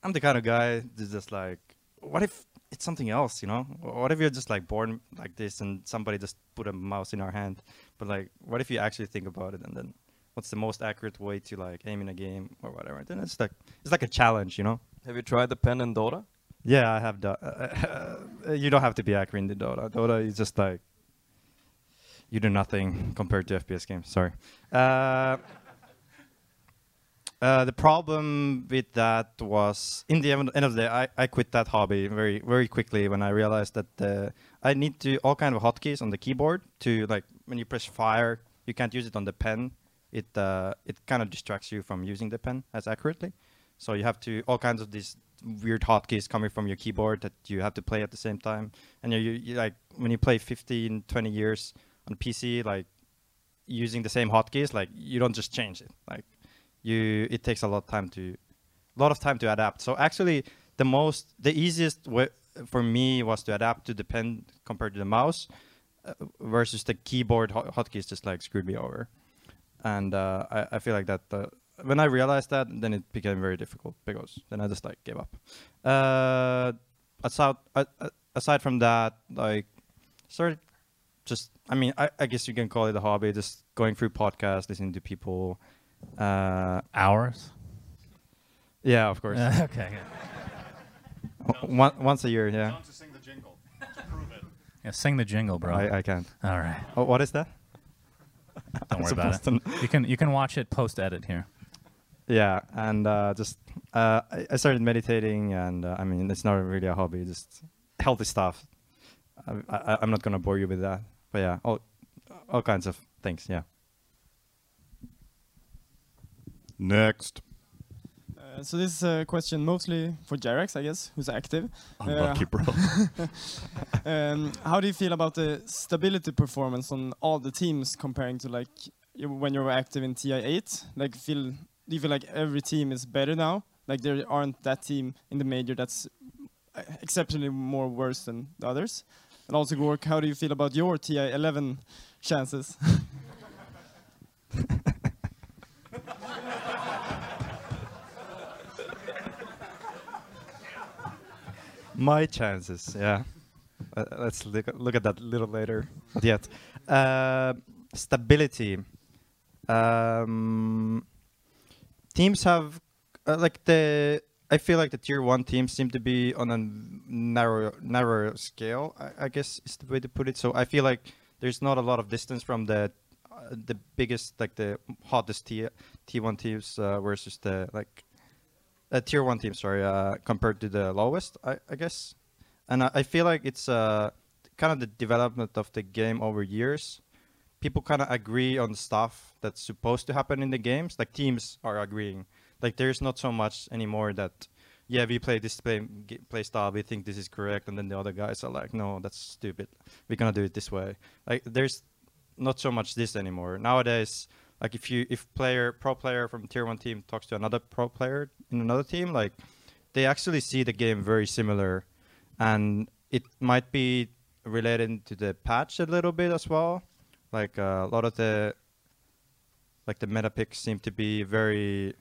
I'm the kind of guy that's just like, what if it's something else, you know? What if you're just like born like this and somebody just put a mouse in our hand? But like, what if you actually think about it and then what's the most accurate way to like aim in a game or whatever? Then it's like it's like a challenge, you know? Have you tried the pen and Dota? Yeah, I have. Do- uh, you don't have to be accurate in the Dota. Dota is just like you do nothing compared to FPS games. Sorry. Uh, uh, the problem with that was, in the end, of the day, I, I quit that hobby very very quickly when I realized that uh, I need to all kind of hotkeys on the keyboard to like when you press fire, you can't use it on the pen. It uh, it kind of distracts you from using the pen as accurately. So you have to all kinds of these weird hotkeys coming from your keyboard that you have to play at the same time. And you, you like when you play 15, 20 years on PC, like using the same hotkeys, like you don't just change it. Like you, it takes a lot of time to, a lot of time to adapt. So actually, the most, the easiest way for me was to adapt to the pen compared to the mouse, uh, versus the keyboard hot- hotkeys just like screwed me over. And uh, I, I feel like that uh, when I realized that, then it became very difficult because then I just like gave up. Uh, aside uh, uh, aside from that, like started just I mean I, I guess you can call it a hobby. Just going through podcasts, listening to people. Uh, Hours. Yeah, of course. Uh, okay. One, once a year, yeah. to sing the jingle to prove it. Yeah, sing the jingle, bro. I, I can't. All right. Oh, what is that? Don't worry about it. You can you can watch it post edit here. Yeah, and uh, just uh, I, I started meditating, and uh, I mean it's not really a hobby, just healthy stuff. I, I, I'm not gonna bore you with that, but yeah, all all kinds of things. Yeah. Next. Uh, so this is a question mostly for Jerax, I guess, who's active. Unlucky, bro. um, how do you feel about the stability performance on all the teams comparing to like when you were active in TI8? Like, feel do you feel like every team is better now? Like there aren't that team in the major that's uh, exceptionally more worse than the others. And also, Gork, how do you feel about your TI11 chances? My chances, yeah. Uh, let's look at, look at that a little later. Not yet. Uh, stability. Um, teams have uh, like the. I feel like the tier one teams seem to be on a narrow narrow scale. I, I guess is the way to put it. So I feel like there's not a lot of distance from the uh, the biggest like the hottest T T one teams uh, versus the like tier one team, sorry, uh, compared to the lowest, I, I guess. And I, I feel like it's uh, kind of the development of the game over years. People kind of agree on stuff that's supposed to happen in the games. Like teams are agreeing. Like there's not so much anymore that, yeah, we play this play, play style, we think this is correct, and then the other guys are like, no, that's stupid. We're gonna do it this way. Like there's not so much this anymore. Nowadays, like if you if player pro player from tier one team talks to another pro player in another team, like they actually see the game very similar, and it might be related to the patch a little bit as well. Like uh, a lot of the like the meta picks seem to be very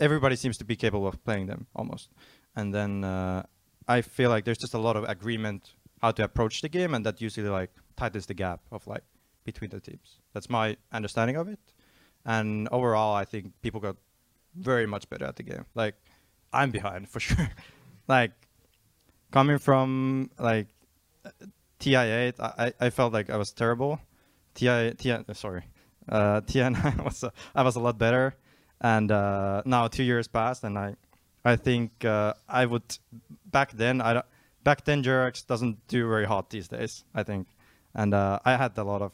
everybody seems to be capable of playing them almost, and then uh, I feel like there's just a lot of agreement how to approach the game, and that usually like tightens the gap of like between the teams. That's my understanding of it. And overall, I think people got very much better at the game. Like, I'm behind for sure. like, coming from like uh, TI8, I, I felt like I was terrible. TI, TI uh, sorry, uh, TI9 was a, I was a lot better. And uh, now two years passed, and I I think uh, I would back then I back then Jerax doesn't do very hot these days. I think, and uh, I had a lot of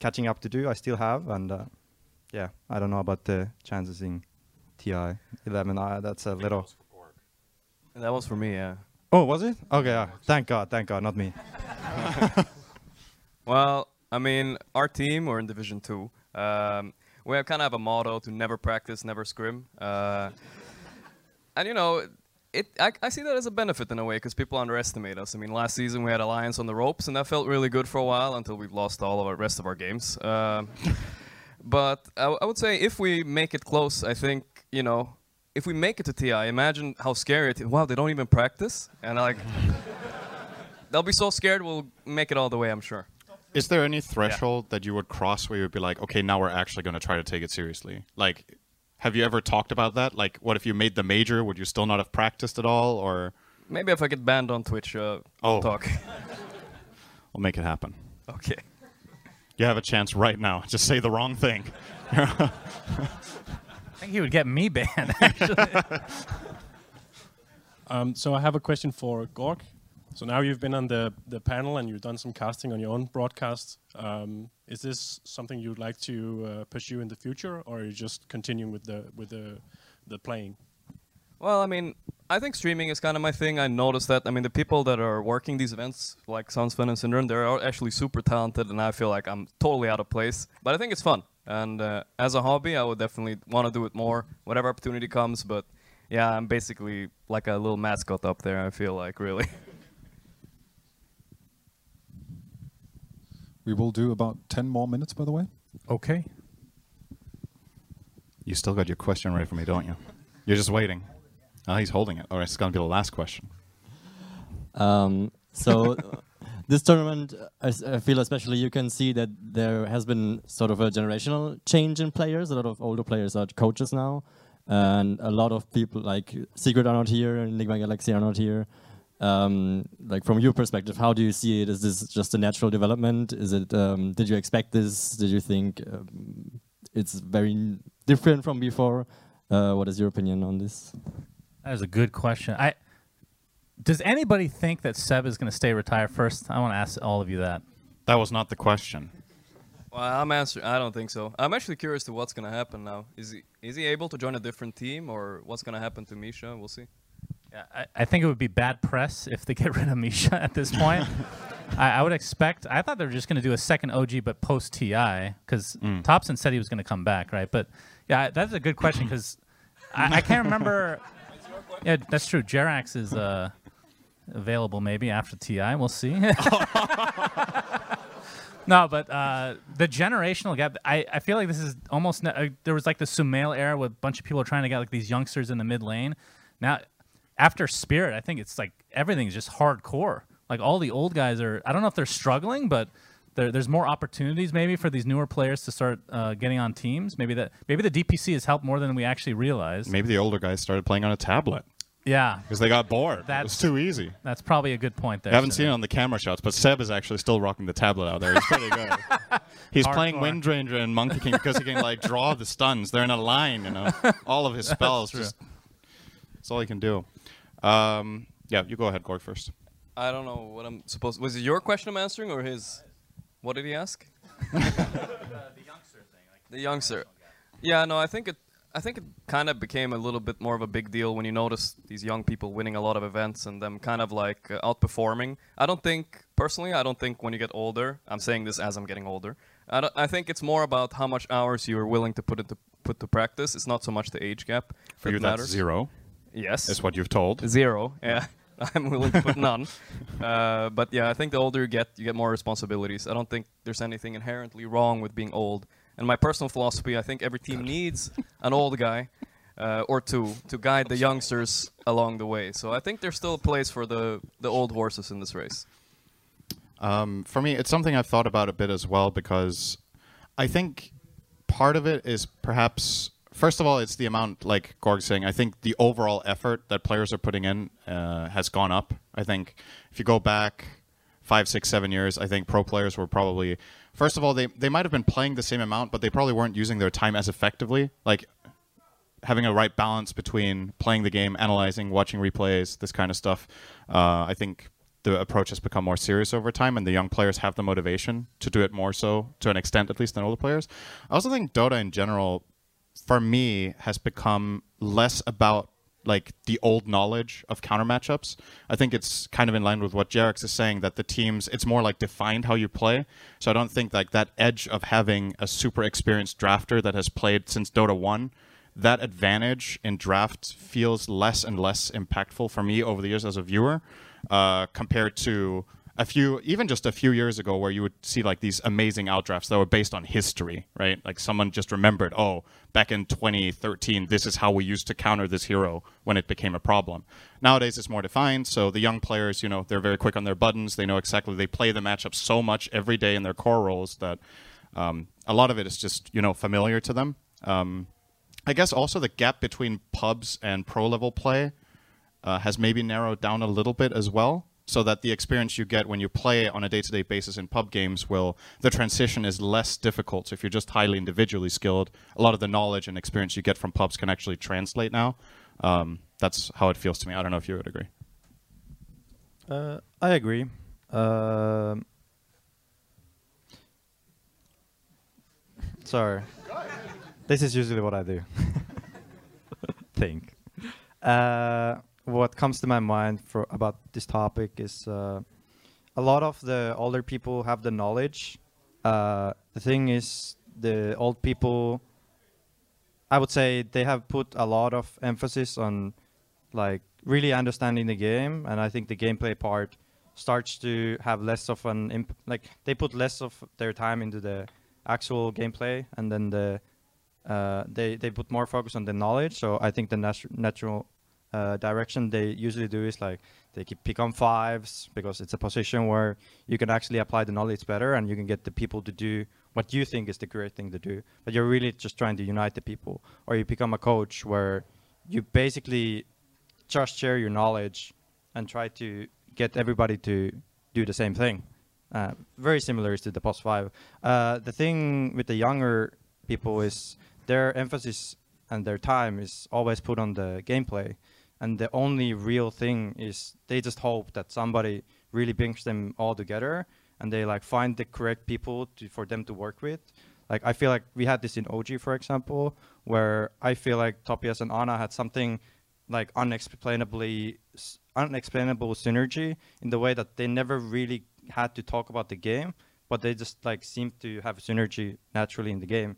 catching up to do. I still have, and uh, yeah, I don't know about the chances in TI 11. Uh, that's a little. And that was for me, yeah. Oh, was it? Okay, yeah. thank God, thank God, not me. Well, I mean, our team, we're in Division Two. Um, we have kind of have a motto to never practice, never scrim. Uh, and you know, it I, I see that as a benefit in a way because people underestimate us. I mean, last season we had Alliance on the ropes, and that felt really good for a while until we've lost all of our rest of our games. Um But I would say if we make it close, I think you know, if we make it to TI, imagine how scary it is. Wow, they don't even practice, and like, they'll be so scared. We'll make it all the way, I'm sure. Is there any threshold that you would cross where you would be like, okay, now we're actually going to try to take it seriously? Like, have you ever talked about that? Like, what if you made the major? Would you still not have practiced at all, or Maybe if I get banned on Twitch, uh, Oh. we'll talk. we'll make it happen? okay. You have a chance right now. Just say the wrong thing. I think he would get me banned. Actually. Um, so I have a question for Gorg. So now you've been on the, the panel and you've done some casting on your own broadcast. Um, is this something you'd like to uh, pursue in the future, or are you just continuing with the with the the playing? Well, I mean, I think streaming is kind of my thing. I noticed that. I mean, the people that are working these events, like Sunsfan and SyndereN, they're actually super talented, and I feel like I'm totally out of place. But I think it's fun, and uh, as a hobby, I would definitely want to do it more, whatever opportunity comes. But yeah, I'm basically like a little mascot up there. I feel like really. We will do about 10 more minutes, by the way. Okay. You still got your question ready for me, don't you? You're just waiting. Oh, he's holding it. All right, it's going to be the last question. Um, so this tournament, I feel especially you can see that there has been sort of a generational change in players. A lot of older players are coaches now, and a lot of people like Secret are not here, and Enigma Galaxy are not here. Um, like from your perspective, how do you see it? Is this just a natural development? Is it? Um, did you expect this? Did you think um, it's very different from before? Uh, what is your opinion on this? That is a good question. I does anybody think that Ceb is going to stay retired first? I want to ask all of you that. That was not the question. Well, I'm answering. I don't think so. I'm actually curious to what's gonna happen now. Is he is he able to join a different team, or what's gonna happen to Misha? We'll see. Yeah, I, I think it would be bad press if they get rid of Misha at this point. I, I would expect. I thought they were just going to do a second OG, but post TI, because Mm. Topson said he was going to come back, right? But yeah, that's a good question because I, I can't remember. Yeah, that's true. Jerax is uh, available maybe after TI. We'll see. no, but uh, the generational gap. I, I feel like this is almost. Uh, there was like the Sumail era where a bunch of people trying to get like these youngsters in the mid lane. Now, after Spirit, I think it's like everything's just hardcore. Like all the old guys are. I don't know if they're struggling, but there, there's more opportunities maybe for these newer players to start uh, getting on teams. Maybe that maybe the DPC has helped more than we actually realize. Maybe the older guys started playing on a tablet. Yeah, Because they got bored. it That's was too easy. That's probably a good point there. I haven't seen it on the camera shots, but Ceb is actually still rocking the tablet out there. He's pretty good. He's playing Hardcore. Wind Ranger and Monkey King because he can like draw the stuns. They're in a line, you know. All of his spells just that's all he can do. Um, yeah, you go ahead, Gorg first. I don't know what I'm supposed. Was it your question I'm answering or his? What did he ask? the the youngster. Thing. Like the youngster. Yeah, no, I think it. I think it kind of became a little bit more of a big deal when you notice these young people winning a lot of events and them kind of like uh, outperforming. I don't think personally. I don't think when you get older. I'm saying this as I'm getting older. I, don't- I think it's more about how much hours you are willing to put into put to practice. It's not so much the age gap. For that you, that's matters. zero. Yes, Is what you've told. Zero. Yeah, I'm willing to put none. Uh, but yeah, I think the older you get, you get more responsibilities. I don't think there's anything inherently wrong with being old. And my personal philosophy, I think every team needs an old guy uh, or two to guide the youngsters along the way. So I think there's still a place for the the old horses in this race. Um, for me, it's something I've thought about a bit as well because I think part of it is perhaps first of all, it's the amount, like Gorg's saying. I think the overall effort that players are putting in uh, has gone up. I think if you go back five, six, seven years, I think pro players were probably first of all they they might have been playing the same amount, but they probably weren't using their time as effectively. Like having a right balance between playing the game, analyzing, watching replays, this kind of stuff. Uh, I think the approach has become more serious over time, and the young players have the motivation to do it more so, to an extent at least, than older players. I also think Dota in general, for me, has become less about like the old knowledge of counter matchups. I think it's kind of in line with what Jerax is saying that the teams it's more like defined how you play. So I don't think like that edge of having a super experienced drafter that has played since Dota 1 that advantage in draft feels less and less impactful for me over the years as a viewer uh, compared to a few, even just a few years ago, where you would see like these amazing outdrafts that were based on history, right? Like someone just remembered, oh, back in 2013, this is how we used to counter this hero when it became a problem. Nowadays, it's more defined. So the young players, you know, they're very quick on their buttons. They know exactly. They play the matchup so much every day in their core roles that um, a lot of it is just you know familiar to them. Um, I guess also the gap between pubs and pro level play uh, has maybe narrowed down a little bit as well so that the experience you get when you play on a day-to-day basis in pub games will the transition is less difficult so if you're just highly individually skilled a lot of the knowledge and experience you get from pubs can actually translate now um, that's how it feels to me i don't know if you would agree Uh, I agree. Um, sorry. This is usually what I do. Think. Uh, what comes to my mind for about this topic is uh, a lot of the older people have the knowledge. Uh, the thing is, the old people, I would say, they have put a lot of emphasis on like really understanding the game, and I think the gameplay part starts to have less of an imp- like they put less of their time into the actual gameplay, and then the uh, they they put more focus on the knowledge. So I think the natu- natural uh, direction they usually do is like they keep pick on fives because it's a position where you can actually apply the knowledge better and you can get the people to do what you think is the correct thing to do. But you're really just trying to unite the people. Or you become a coach where you basically just share your knowledge and try to get everybody to do the same thing. Uh, very similar is to the post five. Uh, the thing with the younger people is their emphasis and their time is always put on the gameplay, and the only real thing is they just hope that somebody really brings them all together and they like find the correct people to, for them to work with. Like I feel like we had this in OG, for example, where I feel like Topias and ana had something like unexplainably unexplainable synergy in the way that they never really had to talk about the game, but they just like seemed to have synergy naturally in the game,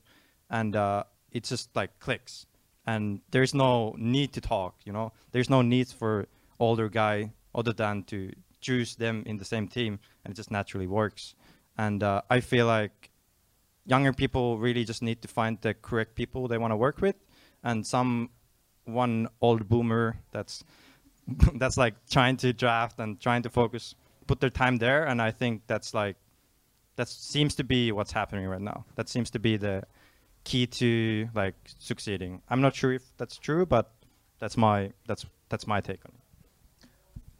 and uh, it just like clicks, and there's no need to talk. You know, there's no need for older guy other than to choose them in the same team, and it just naturally works. And uh, I feel like younger people really just need to find the correct people they want to work with, and some one old boomer that's that's like trying to draft and trying to focus, put their time there, and I think that's like that seems to be what's happening right now. That seems to be the key to like succeeding. I'm not sure if that's true, but that's my that's that's my take on it.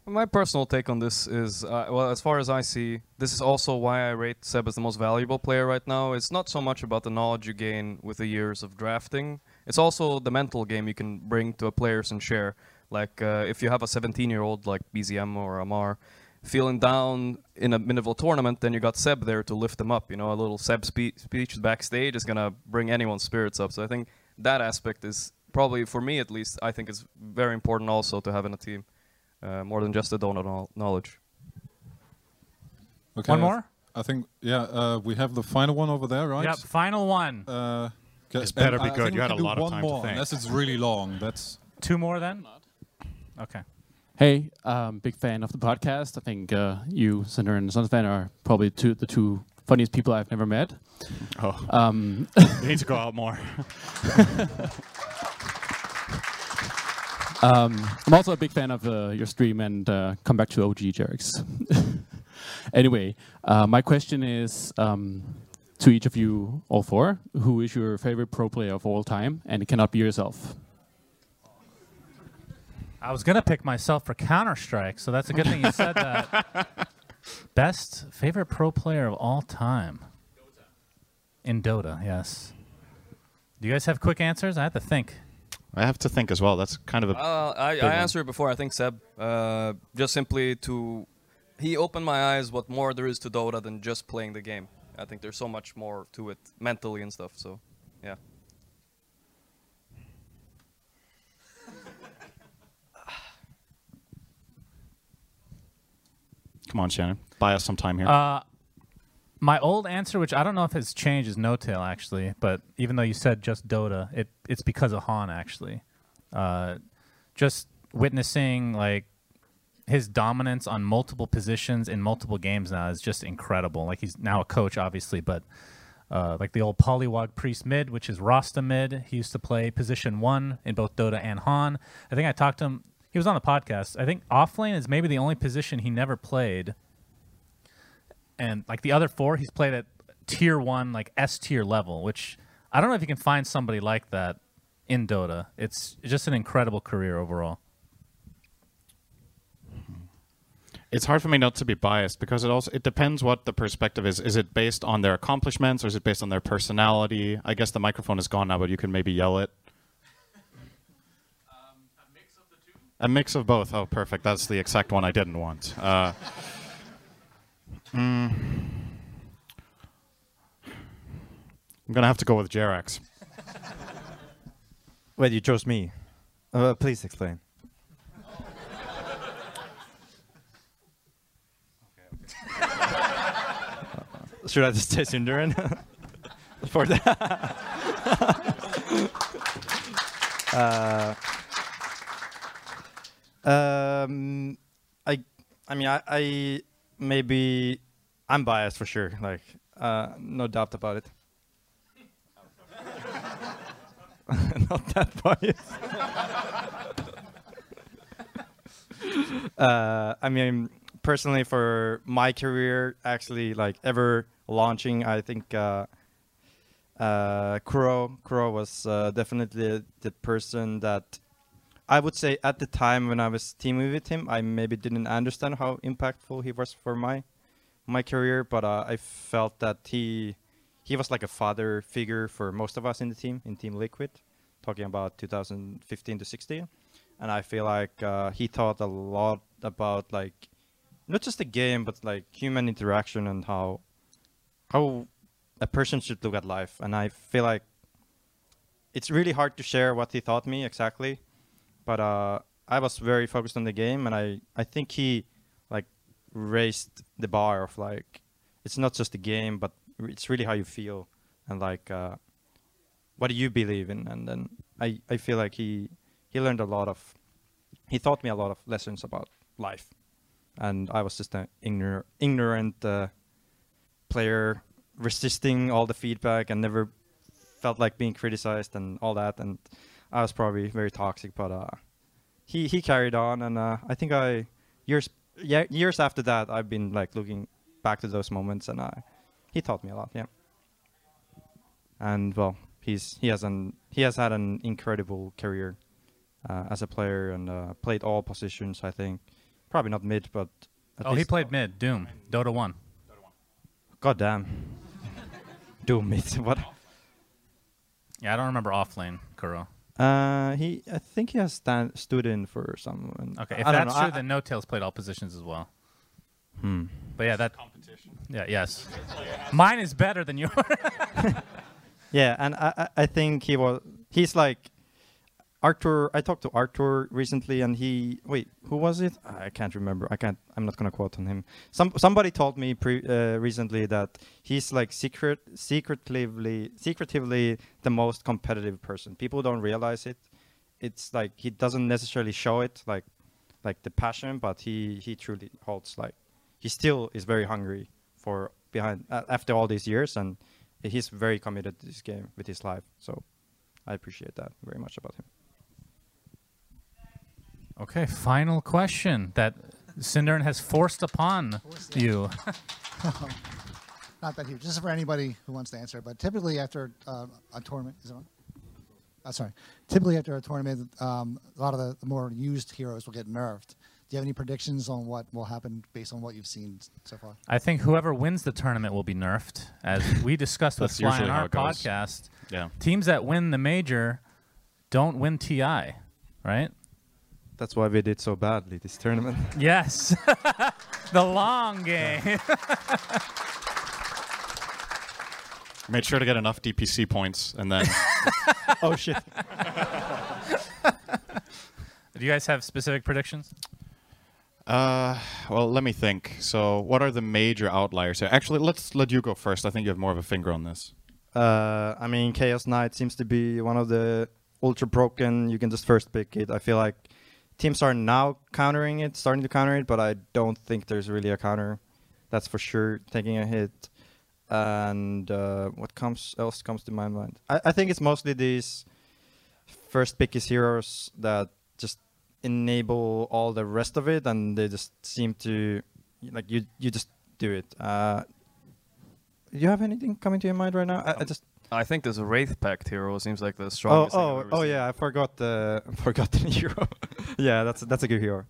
My personal take on this is, uh, well, as far as I see, this is also why I rate Ceb as the most valuable player right now. It's not so much about the knowledge you gain with the years of drafting. It's also the mental game you can bring to a players and share. Like uh, if you have a 17-year-old like BZM or Amar feeling down in a mid-level tournament, then you got Ceb there to lift them up. You know, a little Ceb spe- speech backstage is gonna bring anyone's spirits up. So I think that aspect is probably, for me at least, I think is very important also to have in a team, uh, more than just the Dota knowledge. Okay, One more? I think yeah, uh, we have the final one over there, right? Yep, final one. Uh, This better be I good. You had a lot of one time to more, think. Unless it's really long. That's Two more then? Okay. Hey, um, big fan of the podcast. I think uh, you, Cinder and Sunsfan, are probably two the two funniest people I've never met. Oh. um, You need to go out more. um, I'm also a big fan of uh, your stream and uh, come back to OG Jerax. anyway, uh, my question is um, to each of you, all four, who is your favorite pro player of all time? And it cannot be yourself. I was gonna pick myself for Counter Strike, so that's a good thing you said that. Best favorite pro player of all time. In Dota, yes. Do you guys have quick answers? I have to think. I have to think as well. That's kind of a. Uh, I, I answered it before. I think Ceb, uh, just simply to, he opened my eyes what more there is to Dota than just playing the game. I think there's so much more to it mentally and stuff. So, yeah. Come on, Shannon. Buy us some time here. Uh, my old answer, which I don't know if it's changed, is N0tail actually. But even though you said just Dota, it it's because of HoN actually. Uh, just witnessing like his dominance on multiple positions in multiple games now is just incredible. Like he's now a coach, obviously, but uh, like the old Polywog Priest mid, which is Rasta mid. He used to play position one in both Dota and HoN. I think I talked to him. He was on the podcast. I think offlane is maybe the only position he never played. And like the other four, he's played at tier one, like S tier level, which I don't know if you can find somebody like that in Dota. It's just an incredible career overall. It's hard for me not to be biased because it also it depends what the perspective is. Is it based on their accomplishments or is it based on their personality? I guess the microphone is gone now, but you can maybe yell it. A mix of both. Oh, perfect. That's the exact one I didn't want. Uh, mm, I'm gonna have to go with Jerax. Wait, you chose me. Uh, please explain. Should I just say SyndereN? For that. uh, um, I, I mean, I, I maybe I'm biased for sure. Like, uh, no doubt about it. Not that biased. uh, I mean, personally, for my career, actually, like ever launching, I think uh, uh, Kuro Kuro was uh, definitely the person that I would say at the time when I was teaming with him, I maybe didn't understand how impactful he was for my my career, but uh, I felt that he he was like a father figure for most of us in the team in Team Liquid, talking about 2015 to 16, and I feel like uh, he taught a lot about like not just the game but like human interaction and how how a person should look at life. And I feel like it's really hard to share what he taught me exactly, but uh, I was very focused on the game, and I I think he like raised the bar of like it's not just the game, but it's really how you feel and like uh, what do you believe in. And then I I feel like he he learned a lot of he taught me a lot of lessons about life, and I was just an ignor- ignorant uh, player resisting all the feedback and never felt like being criticized and all that and I was probably very toxic but uh he he carried on and uh I think I years yeah years after that I've been like looking back to those moments and uh he taught me a lot yeah and well he's he has an he has had an incredible career uh, as a player and uh, played all positions I think probably not mid but at Oh, he played mid. Doom. Dota 1. God damn. Doom mid. What? Yeah, I don't remember offlane, Kuro. Uh, he. I think he has stand, stood in for someone. Okay, if I don't that's true, I- then N0tail's played all positions as well. Hmm. But yeah, that competition. Yeah, yes. Mine is better than yours. Yeah, and I, I I think he was. He's like Arthur. I talked to Arthur recently, and he. Wait, who was it? I can't remember. I can't. I'm not gonna quote on him. Some somebody told me pre, uh, recently that he's like secret, secretively, secretively the most competitive person. People don't realize it. It's like he doesn't necessarily show it, like like the passion, but he he truly holds like he still is very hungry for behind uh, after all these years, and he's very committed to this game with his life. So I appreciate that very much about him. Okay, final question that SyndereN has forced upon you. Not that huge. Just for anybody who wants to answer. But typically after uh, a tournament, is it on? Oh, sorry. Typically after a tournament, um, a lot of the, the more used heroes will get nerfed. Do you have any predictions on what will happen based on what you've seen so far? I think whoever wins the tournament will be nerfed, as we discussed with That's Fly on our podcast. Yeah. Teams that win the major don't win TI, right? That's why we did so badly this tournament. Yes. the long game. Made sure to get enough DPC points, and then. oh shit! Do you guys have specific predictions? Uh, well, let me think. So, what are the major outliers here? Actually, let's let you go first. I think you have more of a finger on this. Uh, I mean, Chaos Knight seems to be one of the ultra broken. You can just first pick it. I feel like teams are now countering it, starting to counter it, but I don't think there's really a counter. That's for sure taking a hit. And uh, what comes else comes to my mind? I, I think it's mostly these first pick his heroes that just enable all the rest of it, and they just seem to like you. You just do it. Uh, do you have anything coming to your mind right now? I, I just I think there's a Wraith Pact hero. Seems like the oh strongest. thing I've oh ever oh seen. yeah, I forgot the forgot the hero. yeah, that's that's a good hero.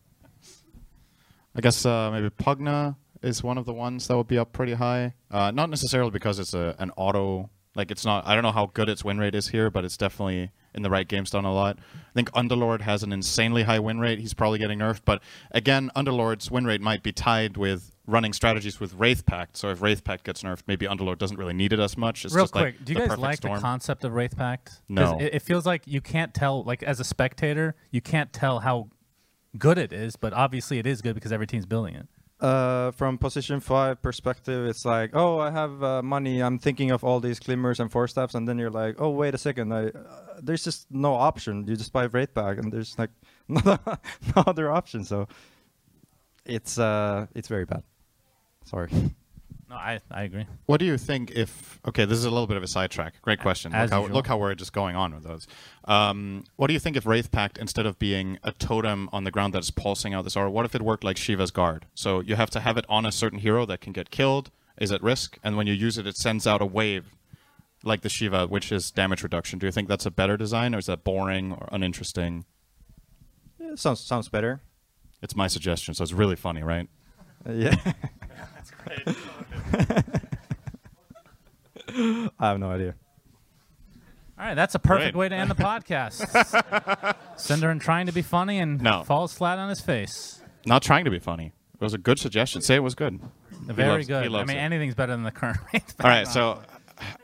I guess uh, maybe Pugna is one of the ones that would be up pretty high. Uh, not necessarily because it's a an auto. Like it's not. I don't know how good its win rate is here, but it's definitely in the right games done a lot. I think Underlord has an insanely high win rate. He's probably getting nerfed, but again, Underlord's win rate might be tied with running strategies with Wraith Pact. So if Wraith Pact gets nerfed, maybe Underlord doesn't really need it as much. It's Real just quick, like do you guys like storm. the concept of Wraith Pact? No. It, it feels like you can't tell, like as a spectator, you can't tell how good it is, but obviously it is good because every team's building it. Uh, from position five perspective, it's like, oh, I have uh, money. I'm thinking of all these glimmers and Force Staffs, and then you're like, oh, wait a second. I, uh, there's just no option. You just buy Wraith Pact, and there's like no, no other option. So it's uh, it's very bad. Sorry. No, I, I agree. What do you think if? Okay, this is a little bit of a sidetrack. Great question. As look, how, look how we're just going on with those. Um, what do you think if Wraith Pact, instead of being a totem on the ground that's pulsing out this aura, what if it worked like Shiva's Guard? So you have to have it on a certain hero that can get killed, is at risk, and when you use it, it sends out a wave, like the Shiva, which is damage reduction. Do you think that's a better design, or is that boring or uninteresting? Yeah, sounds sounds better. It's my suggestion, so it's really funny, right? Uh, yeah. That's great. I have no idea. All right, that's a perfect Great. way to end the podcast. SyndereN trying to be funny and No. falls flat on his face. Not trying to be funny. It was a good suggestion. Say it was good. Very loves- he good. I loves mean, it. anything's better than the current Wraith All right, so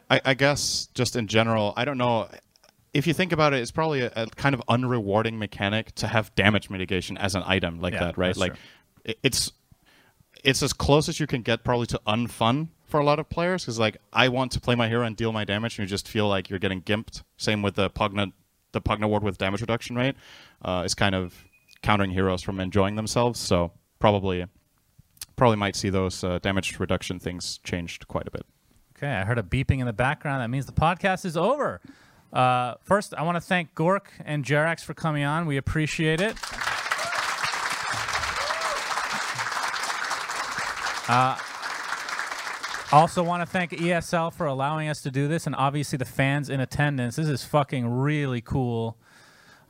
I, I guess just in general, I don't know. If you think about it, it's probably a, a kind of unrewarding mechanic to have damage mitigation as an item like Yeah, that, right? that's Like, true. it- it's it's as close as you can get probably to unfun for a lot of players because like I want to play my hero and deal my damage, and you just feel like you're getting gimped. Same with the Pugna, the Pugna ward with damage reduction rate uh, is kind of countering heroes from enjoying themselves. So probably probably might see those uh, damage reduction things changed quite a bit. Okay, I heard a beeping in the background. That means the podcast is over. Uh, first, I want to thank Gork and Jerax for coming on. We appreciate it. Uh, also, want to thank ESL for allowing us to do this, and obviously the fans in attendance. This is fucking really cool.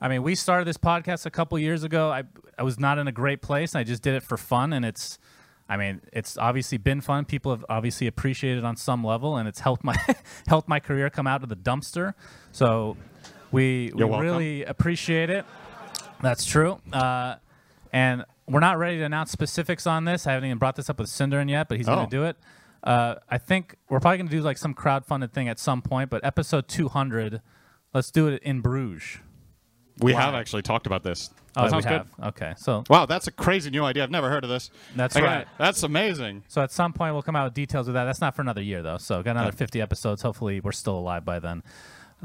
I mean, we started this podcast a couple years ago. I I was not in a great place. And I just did it for fun, and it's, I mean, it's obviously been fun. People have obviously appreciated it on some level, and it's helped my helped my career come out of the dumpster. So, we we welcome. really appreciate it. That's true. Uh, and we're not ready to announce specifics on this. I haven't even brought this up with SyndereN yet, but he's Oh. going to do it. Uh, I think we're probably going to do like some crowdfunded thing at some point, but episode 200, let's do it in Bruges. We have actually talked about this. Oh, That we sounds good. Okay, so Wow, that's a crazy new idea. I've never heard of this. That's right. That's amazing. So at some point we'll come out with details of that. That's not for another year though. So got another Yeah. 50 episodes. Hopefully we're still alive by then.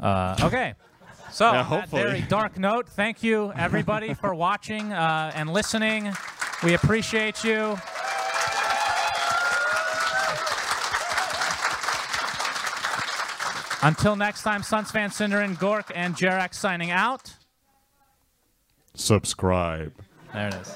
Uh, okay. So Yeah, hopefully. very dark note, thank you everybody for watching uh, and listening. We appreciate you. Until next time, Suns fan SyndereN, Gork, and Jerax signing out. Subscribe. There it is.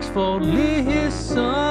Thanks for listening.